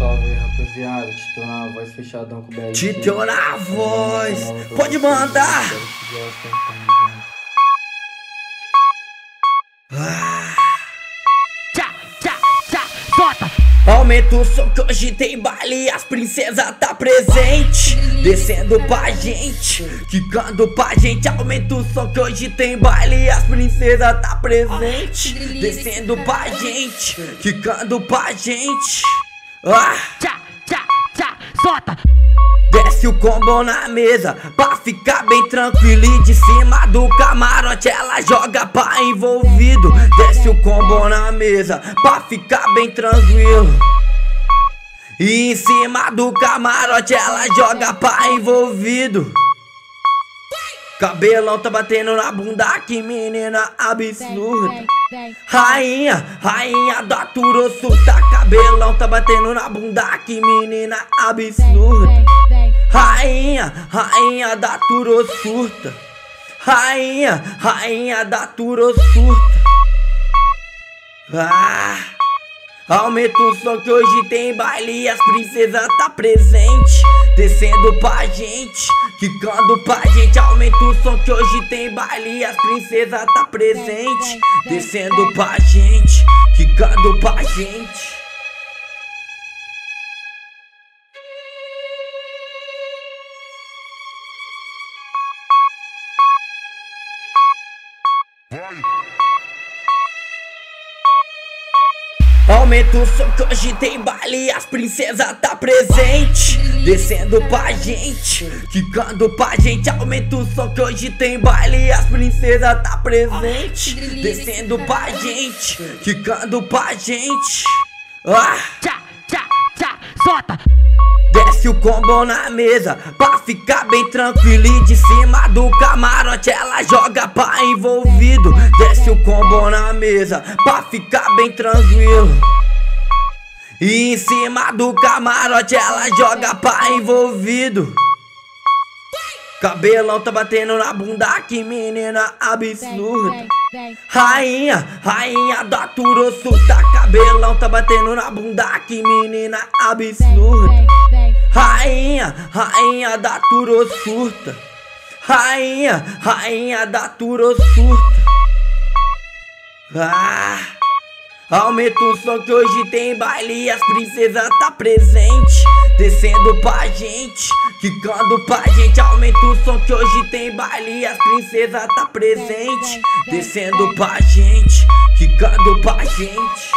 salve rapaziada. Titão na voz, fechadão com o BL. Titão na voz. Pode mandar. Ah. Tchá, tchá, tchá, solta. Aumenta o som que hoje tem baile As princesas tá presente Descendo pra gente Quicando pra gente Aumenta o som que hoje tem baile As princesas tá presente Descendo pra gente Quicando pra gente Ah Tchá, tchá, tchá, solta. Desce o combo na mesa pra ficar bem tranquilo e de cima do camarote ela joga pra envolvido. Desce o combo na mesa pra ficar bem tranquilo. E em cima do camarote ela joga pra envolvido. Cabelão tá batendo na bunda, que menina absurda. Rainha, rainha da Turosuta Cabelão tá batendo na bunda, que menina absurda Rainha, rainha da Turosurta Rainha, rainha da Turosurta Ah Aumenta o som que hoje tem baile e as princesas tá presente Descendo pra gente, quicando pra gente Aumenta o som que hoje tem baile as princesas tá presente Descendo pra gente, quicando pra gente Aumenta o som que hoje tem baile As princesas tá presente Descendo pra gente Quicando pra gente Aumenta o som que hoje tem baile As princesas tá presente Descendo pra gente Quicando pra gente Ah Tchá, tchá, tchá, solta. Desce o combo na mesa pra ficar bem tranquilo e de cima do camarote ela joga pra envolvido. Desce o combo na mesa pra ficar bem tranquilo. E em cima do camarote ela joga pra envolvido. Cabelão tá batendo na bunda, que menina absurda. Rainha, rainha da Turosuta Cabelão tá batendo na bunda, que menina absurda Rainha, rainha da Turosurta Rainha, rainha da Turosurta Ah Aumenta o som que hoje tem baile e as princesas tá presente Descendo pra gente, quicando pra gente. Aumenta o som que hoje tem baile e as princesas tá presente Descendo pra gente, quicando pra gente